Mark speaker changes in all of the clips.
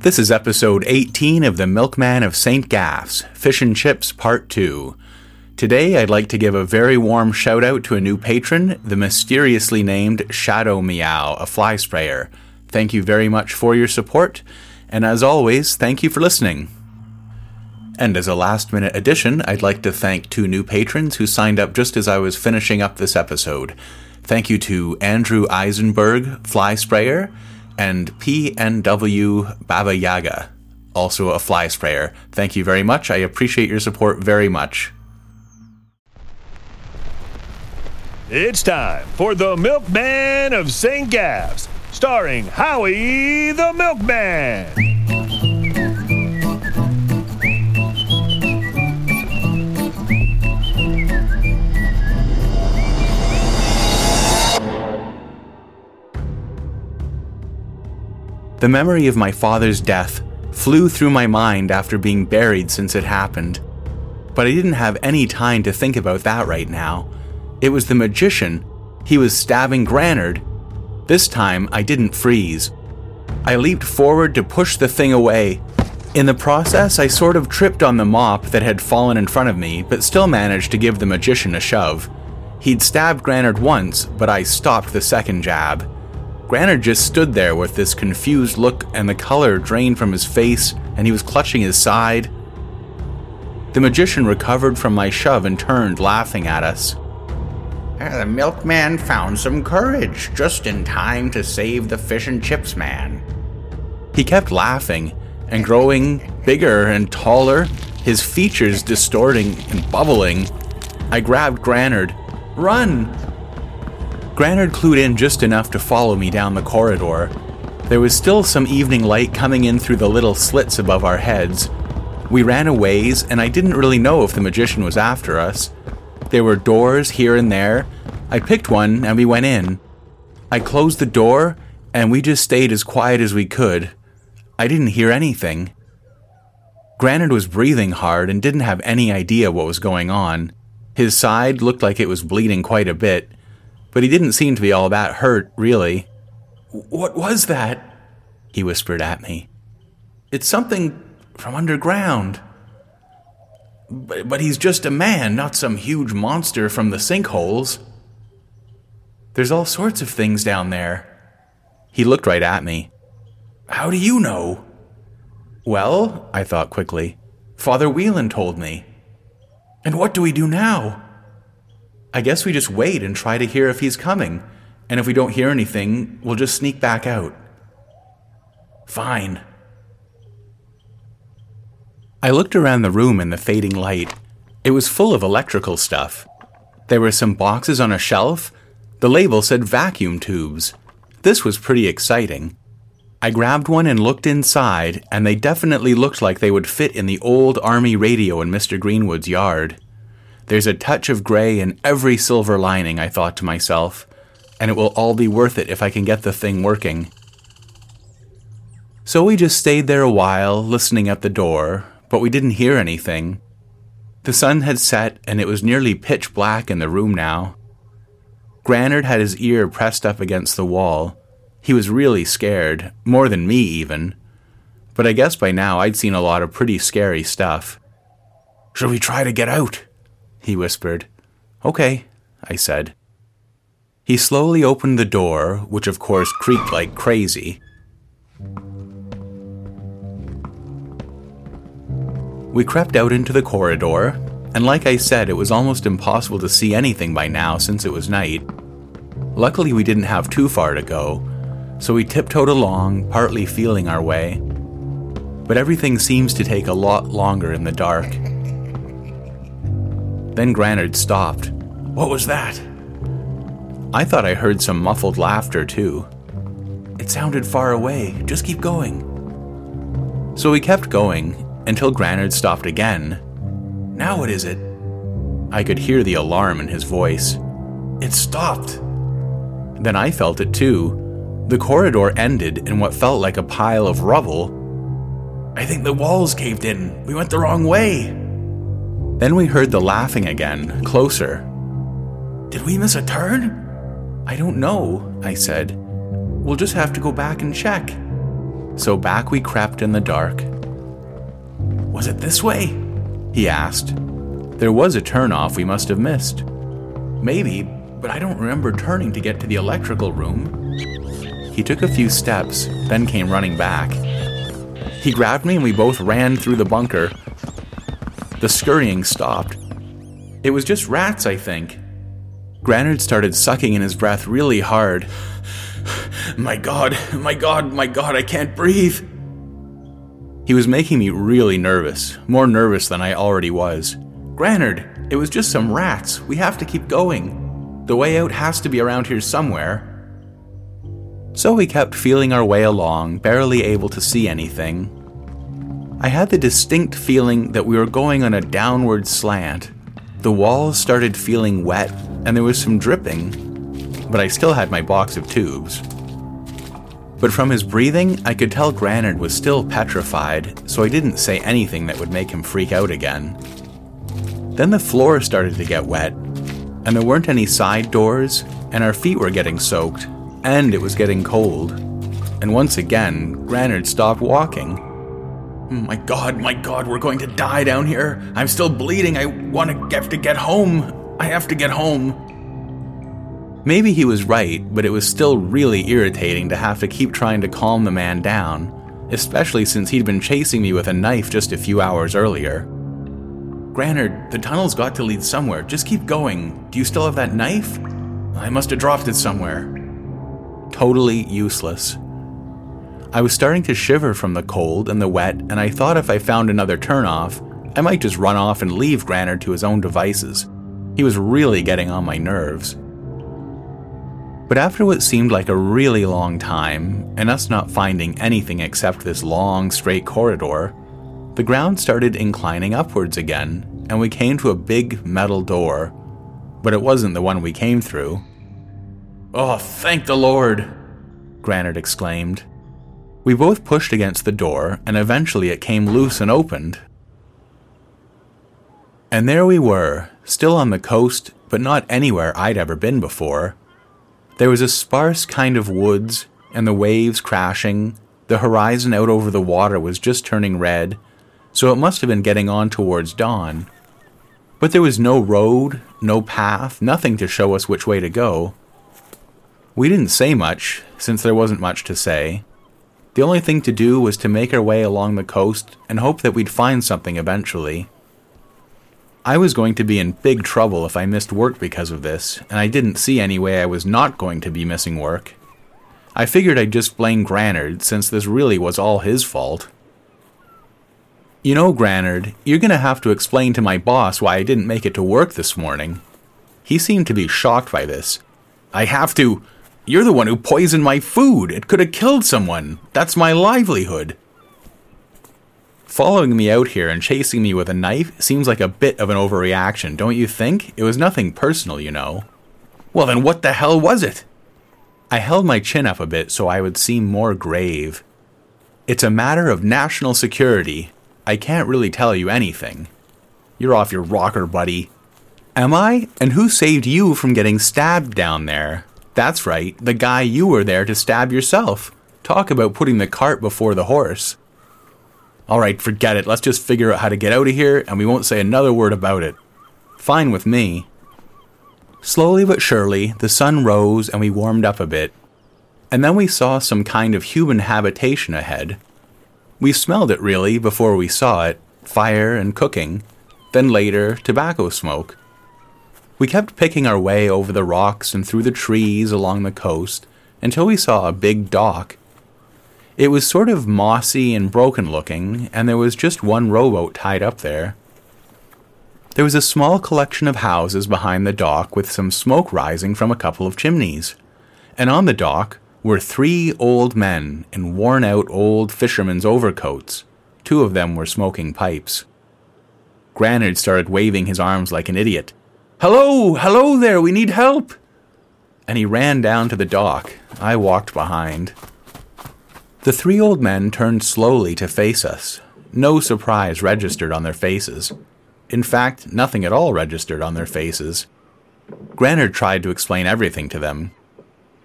Speaker 1: This is episode 18 of The Milkman of St. Gaff's, Fish and Chips Part 2. Today, I'd like to give a very warm shout out to a new patron, the mysteriously named Shadow Meow, a fly sprayer. Thank you very much for your support, and as always, thank you for listening. And as a last minute addition, I'd like to thank two new patrons who signed up just as I was finishing up this episode. Thank you to Andrew Eisenberg, fly sprayer, and PNW Baba Yaga, also a fly sprayer. Thank you very much. I appreciate your support very much.
Speaker 2: It's time for the Milkman of St. Gaff's, starring Howie the Milkman.
Speaker 1: The memory of my father's death flew through my mind after being buried since it happened. But I didn't have any time to think about that right now. It was the magician. He was stabbing Granard. This time, I didn't freeze. I leaped forward to push the thing away. In the process, I sort of tripped on the mop that had fallen in front of me, but still managed to give the magician a shove. He'd stabbed Granard once, but I stopped the second jab. Granard just stood there with this confused look, and the color drained from his face, and he was clutching his side. The magician recovered from my shove and turned, laughing at us.
Speaker 3: Ah, the milkman found some courage just in time to save the fish and chips man.
Speaker 1: He kept laughing and growing bigger and taller, his features distorting and bubbling. I grabbed Granard. Run! Granard clued in just enough to follow me down the corridor. There was still some evening light coming in through the little slits above our heads. We ran a ways, and I didn't really know if the magician was after us. There were doors here and there. I picked one, and we went in. I closed the door, and we just stayed as quiet as we could. I didn't hear anything. Granard was breathing hard and didn't have any idea what was going on. His side looked like it was bleeding quite a bit but he didn't seem to be all that hurt, really. What was that? He whispered at me. It's something from underground. But, but he's just a man, not some huge monster from the sinkholes. There's all sorts of things down there. He looked right at me. How do you know? Well, I thought quickly, Father Whelan told me. And what do we do now? I guess we just wait and try to hear if he's coming, and if we don't hear anything, we'll just sneak back out. Fine. I looked around the room in the fading light. It was full of electrical stuff. There were some boxes on a shelf. The label said vacuum tubes. This was pretty exciting. I grabbed one and looked inside, and they definitely looked like they would fit in the old army radio in Mr. Greenwood's yard. There's a touch of gray in every silver lining, I thought to myself, and it will all be worth it if I can get the thing working. So we just stayed there a while, listening at the door, but we didn't hear anything. The sun had set, and it was nearly pitch black in the room now. Granard had his ear pressed up against the wall. He was really scared, more than me even. But I guess by now I'd seen a lot of pretty scary stuff. Shall we try to get out? He whispered. Okay, I said. He slowly opened the door, which of course creaked like crazy. We crept out into the corridor, and like I said, it was almost impossible to see anything by now since it was night. Luckily, we didn't have too far to go, so we tiptoed along, partly feeling our way. But everything seems to take a lot longer in the dark. Then Granard stopped. What was that? I thought I heard some muffled laughter too. It sounded far away. Just keep going. So we kept going until Granard stopped again. Now what is it? I could hear the alarm in his voice. It stopped. Then I felt it too. The corridor ended in what felt like a pile of rubble. I think the walls caved in. We went the wrong way. Then we heard the laughing again, closer. Did we miss a turn? I don't know, I said. We'll just have to go back and check. So back we crept in the dark. Was it this way? He asked. There was a turnoff we must have missed. Maybe, but I don't remember turning to get to the electrical room. He took a few steps, then came running back. He grabbed me and we both ran through the bunker. The scurrying stopped. It was just rats, I think. Granard started sucking in his breath really hard. My god, my god, my god, I can't breathe. He was making me really nervous, more nervous than I already was. Granard, it was just some rats. We have to keep going. The way out has to be around here somewhere. So we kept feeling our way along, barely able to see anything. I had the distinct feeling that we were going on a downward slant. The walls started feeling wet and there was some dripping, but I still had my box of tubes. But from his breathing, I could tell Granard was still petrified, so I didn't say anything that would make him freak out again. Then the floor started to get wet, and there weren't any side doors, and our feet were getting soaked, and it was getting cold. And once again, Granard stopped walking. Oh my god, my god, we're going to die down here. I'm still bleeding. I want to get to get home. I have to get home. Maybe he was right, but it was still really irritating to have to keep trying to calm the man down, especially since he'd been chasing me with a knife just a few hours earlier. Granard, the tunnel's got to lead somewhere. Just keep going. Do you still have that knife? I must have dropped it somewhere. Totally useless. I was starting to shiver from the cold and the wet, and I thought if I found another turnoff, I might just run off and leave Granard to his own devices. He was really getting on my nerves. But after what seemed like a really long time, and us not finding anything except this long, straight corridor, the ground started inclining upwards again, and we came to a big metal door. But it wasn't the one we came through. Oh, thank the Lord! Granard exclaimed. We both pushed against the door, and eventually it came loose and opened. And there we were, still on the coast, but not anywhere I'd ever been before. There was a sparse kind of woods, and the waves crashing. The horizon out over the water was just turning red, so it must have been getting on towards dawn. But there was no road, no path, nothing to show us which way to go. We didn't say much, since there wasn't much to say. The only thing to do was to make our way along the coast and hope that we'd find something eventually. I was going to be in big trouble if I missed work because of this, and I didn't see any way I was not going to be missing work. I figured I'd just blame Granard, since this really was all his fault. You know, Granard, you're going to have to explain to my boss why I didn't make it to work this morning. He seemed to be shocked by this. I have to. You're the one who poisoned my food. It could have killed someone. That's my livelihood. Following me out here and chasing me with a knife seems like a bit of an overreaction, don't you think? It was nothing personal, you know. Well, then what the hell was it? I held my chin up a bit so I would seem more grave. It's a matter of national security. I can't really tell you anything. You're off your rocker, buddy. Am I? And who saved you from getting stabbed down there? That's right, the guy you were there to stab yourself. Talk about putting the cart before the horse. All right, forget it. Let's just figure out how to get out of here, and we won't say another word about it. Fine with me. Slowly but surely, the sun rose and we warmed up a bit. And then we saw some kind of human habitation ahead. We smelled it really before we saw it fire and cooking, then later, tobacco smoke. We kept picking our way over the rocks and through the trees along the coast until we saw a big dock. It was sort of mossy and broken looking, and there was just one rowboat tied up there. There was a small collection of houses behind the dock with some smoke rising from a couple of chimneys. And on the dock were three old men in worn out old fishermen's overcoats. Two of them were smoking pipes. Granard started waving his arms like an idiot. Hello, hello there, we need help! And he ran down to the dock. I walked behind. The three old men turned slowly to face us. No surprise registered on their faces. In fact, nothing at all registered on their faces. Granard tried to explain everything to them.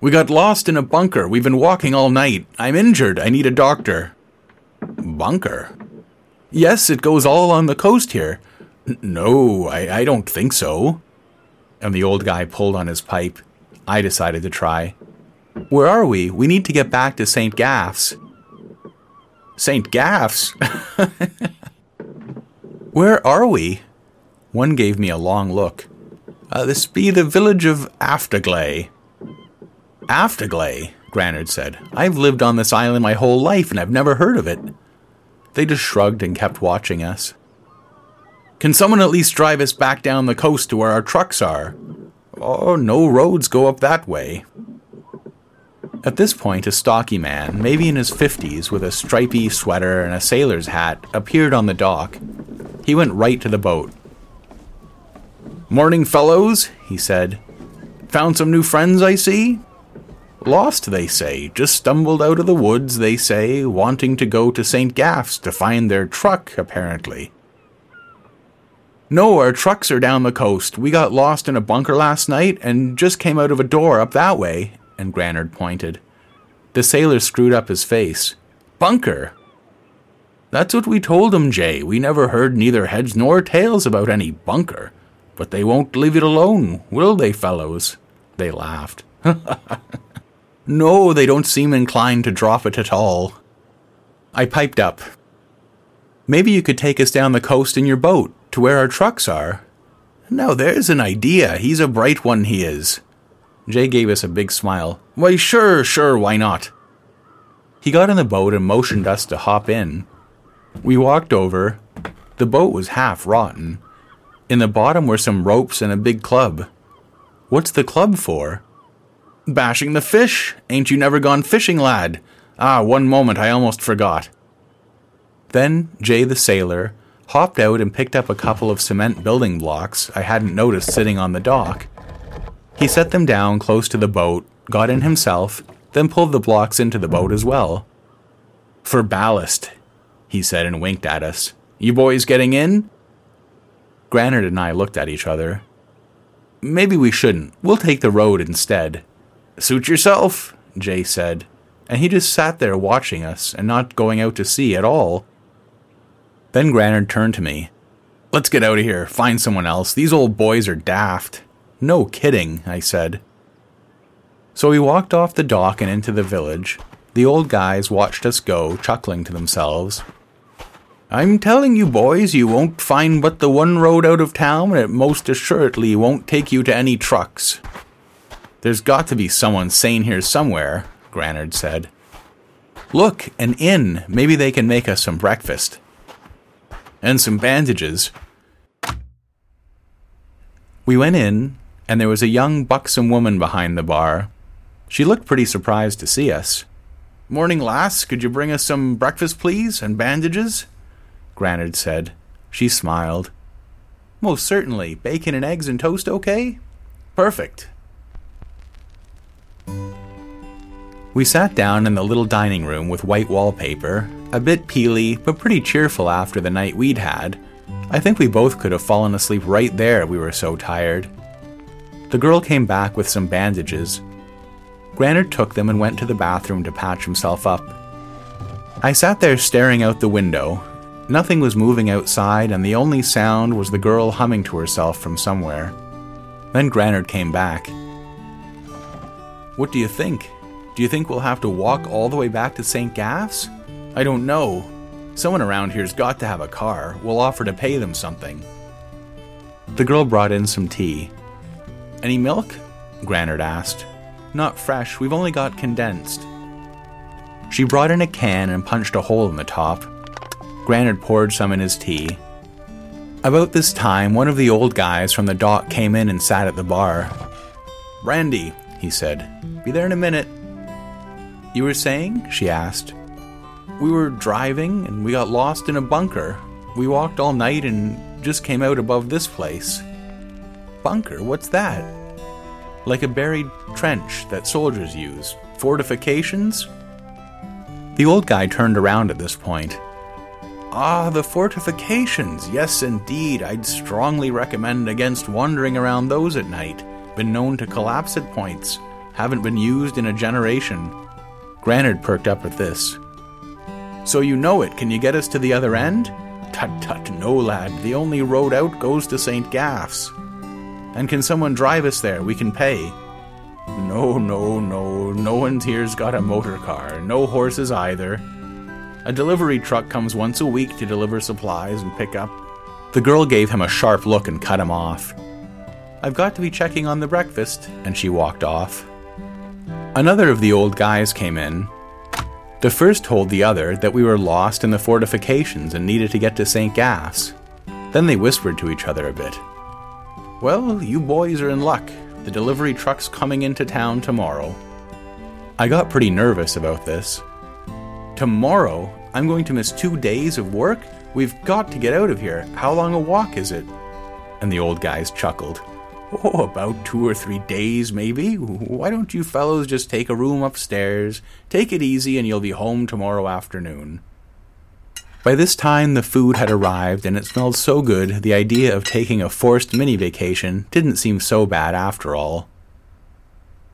Speaker 1: We got lost in a bunker. We've been walking all night. I'm injured. I need a doctor. Bunker? Yes, it goes all on the coast here. No, I, I don't think so. And the old guy pulled on his pipe. I decided to try. Where are we? We need to get back to St. Gaff's. St. Gaff's? Where are we? One gave me a long look. Uh, this be the village of Afterglay. Afterglay, Granard said. I've lived on this island my whole life and I've never heard of it. They just shrugged and kept watching us. Can someone at least drive us back down the coast to where our trucks are? Oh, no roads go up that way. At this point, a stocky man, maybe in his fifties, with a stripy sweater and a sailor's hat, appeared on the dock. He went right to the boat. Morning, fellows, he said. Found some new friends, I see? Lost, they say. Just stumbled out of the woods, they say, wanting to go to St. Gaff's to find their truck, apparently. No, our trucks are down the coast. We got lost in a bunker last night and just came out of a door up that way, and Granard pointed. The sailor screwed up his face. Bunker? That's what we told 'em, Jay. We never heard neither heads nor tails about any bunker. But they won't leave it alone, will they, fellows? They laughed. no, they don't seem inclined to drop it at all. I piped up. Maybe you could take us down the coast in your boat, to where our trucks are. Now there's an idea. He's a bright one, he is. Jay gave us a big smile. Why, sure, sure, why not? He got in the boat and motioned us to hop in. We walked over. The boat was half rotten. In the bottom were some ropes and a big club. What's the club for? Bashing the fish. Ain't you never gone fishing, lad? Ah, one moment, I almost forgot. Then Jay the sailor hopped out and picked up a couple of cement building blocks I hadn't noticed sitting on the dock. He set them down close to the boat, got in himself, then pulled the blocks into the boat as well. For ballast, he said and winked at us. You boys getting in? Granard and I looked at each other. Maybe we shouldn't. We'll take the road instead. Suit yourself, Jay said, and he just sat there watching us and not going out to sea at all. Then Granard turned to me. Let's get out of here, find someone else. These old boys are daft. No kidding, I said. So we walked off the dock and into the village. The old guys watched us go, chuckling to themselves. I'm telling you, boys, you won't find but the one road out of town, and it most assuredly won't take you to any trucks. There's got to be someone sane here somewhere, Granard said. Look, an inn. Maybe they can make us some breakfast. And some bandages. We went in, and there was a young, buxom woman behind the bar. She looked pretty surprised to see us. Morning, lass. Could you bring us some breakfast, please, and bandages? Granard said. She smiled. Most certainly. Bacon and eggs and toast okay? Perfect. We sat down in the little dining room with white wallpaper, a bit peely, but pretty cheerful after the night we'd had. I think we both could have fallen asleep right there, we were so tired. The girl came back with some bandages. Granard took them and went to the bathroom to patch himself up. I sat there staring out the window. Nothing was moving outside, and the only sound was the girl humming to herself from somewhere. Then Granard came back. What do you think? Do you think we'll have to walk all the way back to St. Gaff's? I don't know. Someone around here's got to have a car. We'll offer to pay them something. The girl brought in some tea. Any milk? Granard asked. Not fresh, we've only got condensed. She brought in a can and punched a hole in the top. Granard poured some in his tea. About this time, one of the old guys from the dock came in and sat at the bar. Brandy, he said. Be there in a minute. You were saying? she asked. We were driving and we got lost in a bunker. We walked all night and just came out above this place. Bunker? What's that? Like a buried trench that soldiers use. Fortifications? The old guy turned around at this point. Ah, the fortifications. Yes, indeed. I'd strongly recommend against wandering around those at night. Been known to collapse at points. Haven't been used in a generation. Granard perked up at this. So you know it. Can you get us to the other end? Tut tut, no, lad. The only road out goes to St. Gaff's. And can someone drive us there? We can pay. No, no, no. No one's here's got a motor car. No horses either. A delivery truck comes once a week to deliver supplies and pick up. The girl gave him a sharp look and cut him off. I've got to be checking on the breakfast, and she walked off. Another of the old guys came in. The first told the other that we were lost in the fortifications and needed to get to St. Gaff's. Then they whispered to each other a bit. Well, you boys are in luck. The delivery truck's coming into town tomorrow. I got pretty nervous about this. Tomorrow? I'm going to miss two days of work? We've got to get out of here. How long a walk is it? And the old guys chuckled. Oh, about two or three days, maybe. Why don't you fellows just take a room upstairs, take it easy, and you'll be home tomorrow afternoon? By this time, the food had arrived, and it smelled so good, the idea of taking a forced mini vacation didn't seem so bad after all.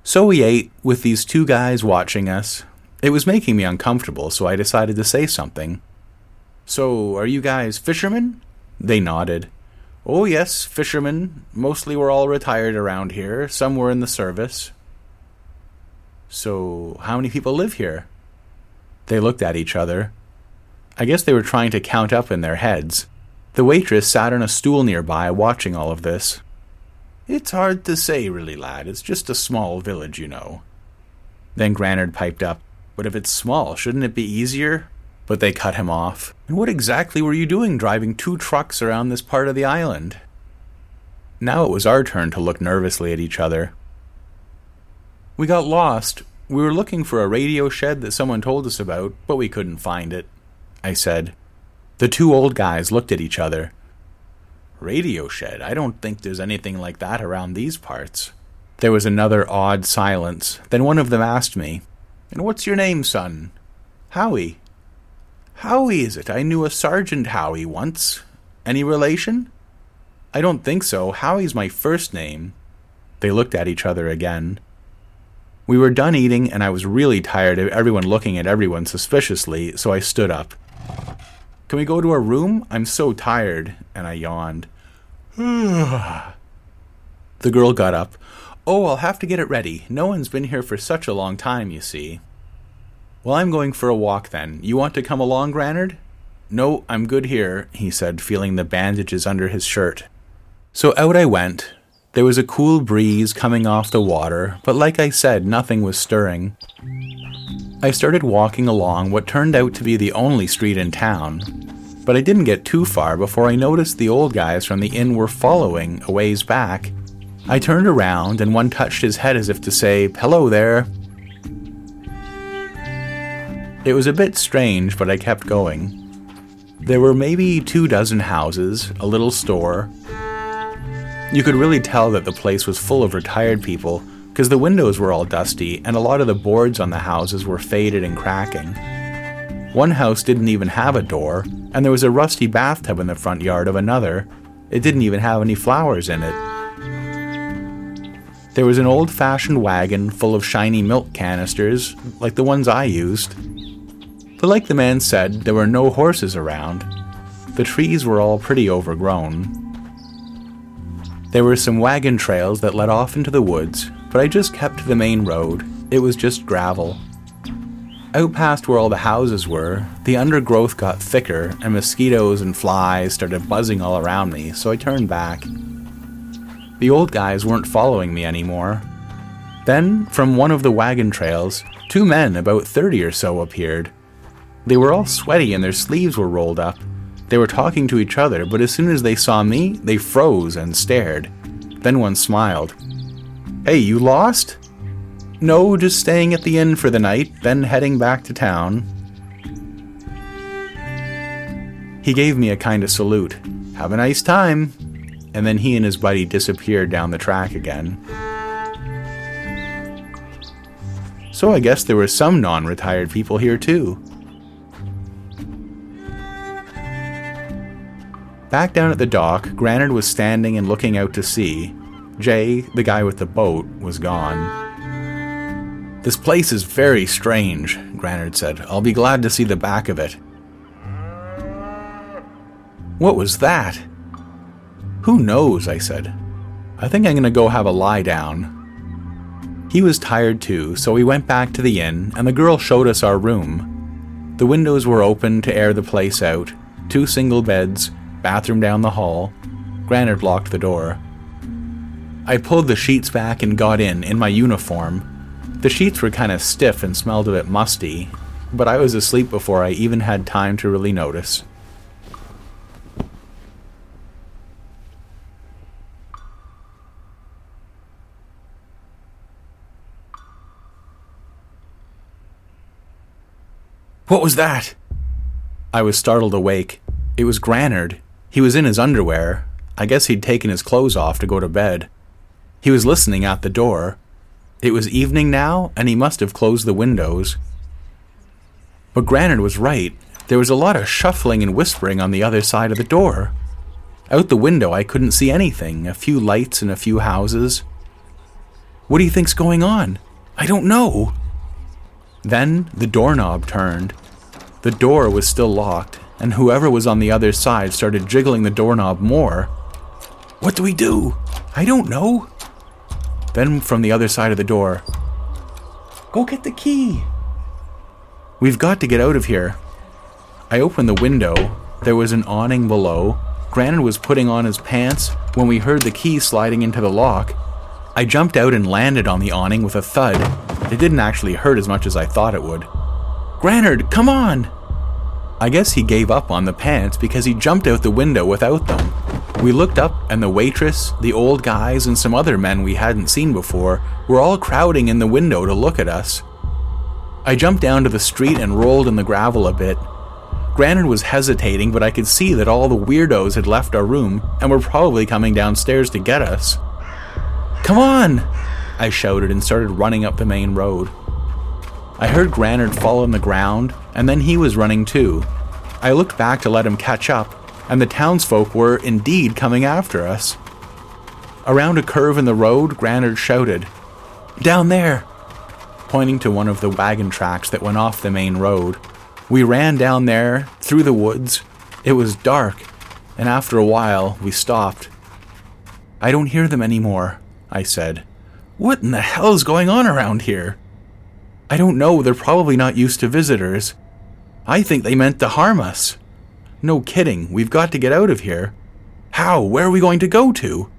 Speaker 1: So we ate, with these two guys watching us. It was making me uncomfortable, so I decided to say something. So, are you guys fishermen? They nodded. Oh, yes, fishermen. Mostly we're all retired around here. Some were in the service. So, how many people live here? They looked at each other. I guess they were trying to count up in their heads. The waitress sat on a stool nearby watching all of this. It's hard to say, really, lad. It's just a small village, you know. Then Granard piped up. But if it's small, shouldn't it be easier? But they cut him off. And what exactly were you doing driving two trucks around this part of the island? Now it was our turn to look nervously at each other. We got lost. We were looking for a radio shed that someone told us about, but we couldn't find it, I said. The two old guys looked at each other. Radio shed? I don't think there's anything like that around these parts. There was another odd silence. Then one of them asked me, And what's your name, son? Howie. Howie, is it? I knew a Sergeant Howie once. Any relation? I don't think so. Howie's my first name. They looked at each other again. We were done eating, and I was really tired of everyone looking at everyone suspiciously, so I stood up. Can we go to our room? I'm so tired, and I yawned. the girl got up. Oh, I'll have to get it ready. No one's been here for such a long time, you see. Well, I'm going for a walk then. You want to come along, Granard? No, I'm good here, he said, feeling the bandages under his shirt. So out I went. There was a cool breeze coming off the water, but like I said, nothing was stirring. I started walking along what turned out to be the only street in town, but I didn't get too far before I noticed the old guys from the inn were following a ways back. I turned around and one touched his head as if to say, Hello there. It was a bit strange, but I kept going. There were maybe two dozen houses, a little store. You could really tell that the place was full of retired people because the windows were all dusty and a lot of the boards on the houses were faded and cracking. One house didn't even have a door, and there was a rusty bathtub in the front yard of another. It didn't even have any flowers in it. There was an old fashioned wagon full of shiny milk canisters, like the ones I used. But like the man said, there were no horses around. The trees were all pretty overgrown. There were some wagon trails that led off into the woods, but I just kept to the main road. It was just gravel. Out past where all the houses were, the undergrowth got thicker and mosquitoes and flies started buzzing all around me, so I turned back. The old guys weren't following me anymore. Then, from one of the wagon trails, two men about 30 or so appeared. They were all sweaty and their sleeves were rolled up. They were talking to each other, but as soon as they saw me, they froze and stared. Then one smiled. Hey, you lost? No, just staying at the inn for the night, then heading back to town. He gave me a kind of salute. Have a nice time. And then he and his buddy disappeared down the track again. So I guess there were some non retired people here too. Back down at the dock, Granard was standing and looking out to sea. Jay, the guy with the boat, was gone. This place is very strange, Granard said. I'll be glad to see the back of it. What was that? Who knows, I said. I think I'm going to go have a lie down. He was tired too, so we went back to the inn, and the girl showed us our room. The windows were open to air the place out, two single beds, bathroom down the hall. Granard locked the door. I pulled the sheets back and got in, in my uniform. The sheets were kind of stiff and smelled a bit musty, but I was asleep before I even had time to really notice. What was that? I was startled awake. It was Granard. He was in his underwear. I guess he'd taken his clothes off to go to bed. He was listening at the door. It was evening now, and he must have closed the windows. But Granard was right. There was a lot of shuffling and whispering on the other side of the door. Out the window, I couldn't see anything a few lights and a few houses. What do you think's going on? I don't know. Then the doorknob turned. The door was still locked, and whoever was on the other side started jiggling the doorknob more. What do we do? I don't know. Then from the other side of the door, Go get the key. We've got to get out of here. I opened the window. There was an awning below. Granard was putting on his pants when we heard the key sliding into the lock. I jumped out and landed on the awning with a thud. It didn't actually hurt as much as I thought it would. Granard, come on! I guess he gave up on the pants because he jumped out the window without them. We looked up, and the waitress, the old guys, and some other men we hadn't seen before were all crowding in the window to look at us. I jumped down to the street and rolled in the gravel a bit. Granard was hesitating, but I could see that all the weirdos had left our room and were probably coming downstairs to get us. Come on! I shouted and started running up the main road. I heard Granard fall on the ground, and then he was running too. I looked back to let him catch up, and the townsfolk were indeed coming after us. Around a curve in the road, Granard shouted, Down there! pointing to one of the wagon tracks that went off the main road. We ran down there, through the woods. It was dark, and after a while, we stopped. I don't hear them anymore, I said. What in the hell is going on around here? I don't know, they're probably not used to visitors. I think they meant to harm us. No kidding, we've got to get out of here. How? Where are we going to go to?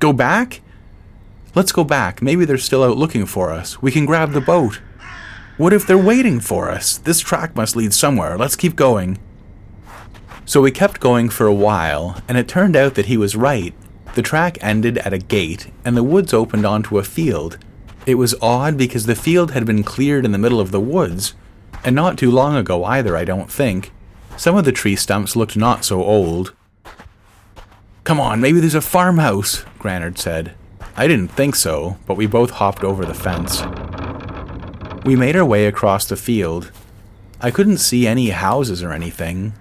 Speaker 1: Go back? Let's go back. Maybe they're still out looking for us. We can grab the boat. What if they're waiting for us? This track must lead somewhere. Let's keep going. So we kept going for a while, and it turned out that he was right. The track ended at a gate, and the woods opened onto a field. It was odd because the field had been cleared in the middle of the woods, and not too long ago either, I don't think. Some of the tree stumps looked not so old. Come on, maybe there's a farmhouse, Granard said. I didn't think so, but we both hopped over the fence. We made our way across the field. I couldn't see any houses or anything,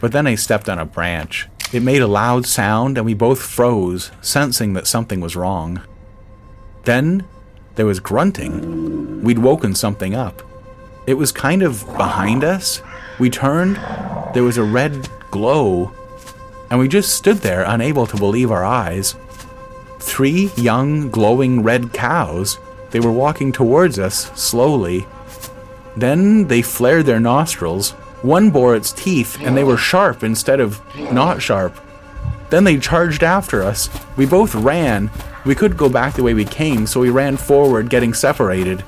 Speaker 1: but then I stepped on a branch. It made a loud sound, and we both froze, sensing that something was wrong. Then there was grunting. We'd woken something up. It was kind of behind us. We turned, there was a red glow, and we just stood there, unable to believe our eyes. three young, glowing red cows. They were walking towards us slowly. Then they flared their nostrils. One bore its teeth, and they were sharp instead of not sharp. Then they charged after us. We both ran. We couldn't go back the way we came, so we ran forward, getting separated.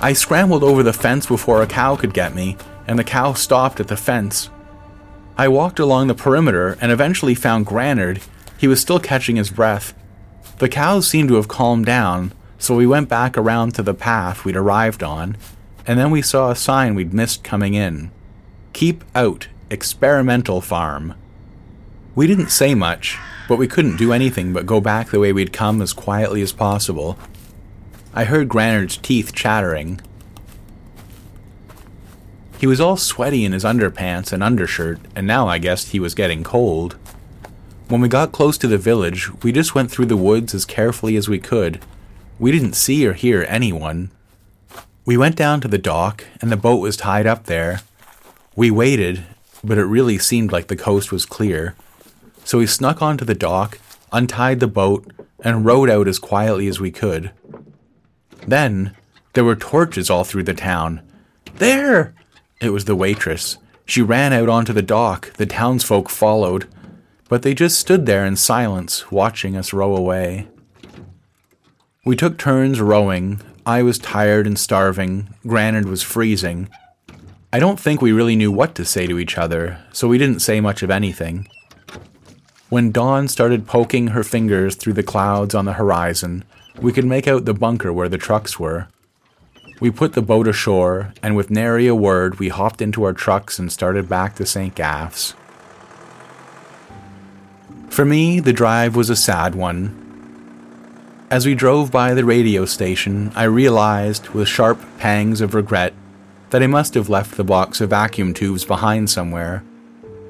Speaker 1: I scrambled over the fence before a cow could get me, and the cow stopped at the fence. I walked along the perimeter and eventually found Granard. He was still catching his breath. The cows seemed to have calmed down, so we went back around to the path we'd arrived on, and then we saw a sign we'd missed coming in Keep Out, Experimental Farm. We didn't say much, but we couldn't do anything but go back the way we'd come as quietly as possible. I heard Granard's teeth chattering. He was all sweaty in his underpants and undershirt, and now I guessed he was getting cold. When we got close to the village, we just went through the woods as carefully as we could. We didn't see or hear anyone. We went down to the dock, and the boat was tied up there. We waited, but it really seemed like the coast was clear. So we snuck onto the dock, untied the boat, and rowed out as quietly as we could. Then, there were torches all through the town. There! It was the waitress. She ran out onto the dock. The townsfolk followed. But they just stood there in silence, watching us row away. We took turns rowing. I was tired and starving. Granard was freezing. I don't think we really knew what to say to each other, so we didn't say much of anything. When dawn started poking her fingers through the clouds on the horizon, we could make out the bunker where the trucks were. We put the boat ashore, and with nary a word, we hopped into our trucks and started back to St. Gaff's. For me, the drive was a sad one. As we drove by the radio station, I realized, with sharp pangs of regret, that I must have left the box of vacuum tubes behind somewhere.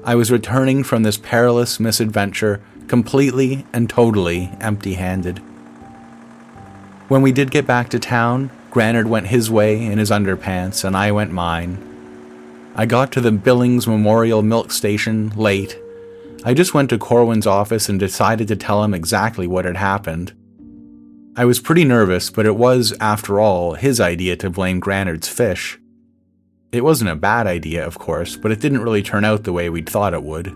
Speaker 1: I was returning from this perilous misadventure completely and totally empty handed. When we did get back to town, Granard went his way in his underpants, and I went mine. I got to the Billings Memorial Milk Station late. I just went to Corwin's office and decided to tell him exactly what had happened. I was pretty nervous, but it was, after all, his idea to blame Granard's fish. It wasn't a bad idea, of course, but it didn't really turn out the way we'd thought it would.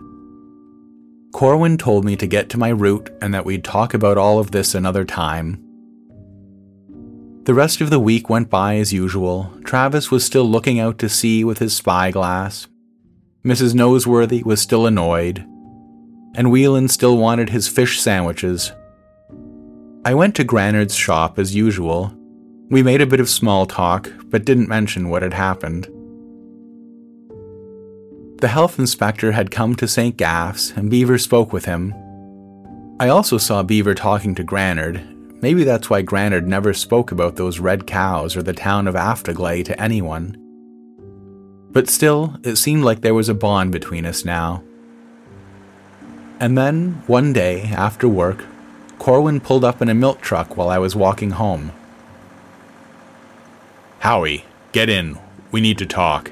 Speaker 1: Corwin told me to get to my route and that we'd talk about all of this another time. The rest of the week went by as usual. Travis was still looking out to sea with his spyglass. Mrs. Noseworthy was still annoyed. And Whelan still wanted his fish sandwiches. I went to Granard's shop as usual. We made a bit of small talk, but didn't mention what had happened. The health inspector had come to St. Gaff's, and Beaver spoke with him. I also saw Beaver talking to Granard, Maybe that's why Granard never spoke about those red cows or the town of Afterglay to anyone. But still, it seemed like there was a bond between us now. And then, one day, after work, Corwin pulled up in a milk truck while I was walking home.
Speaker 4: Howie, get in. We need to talk.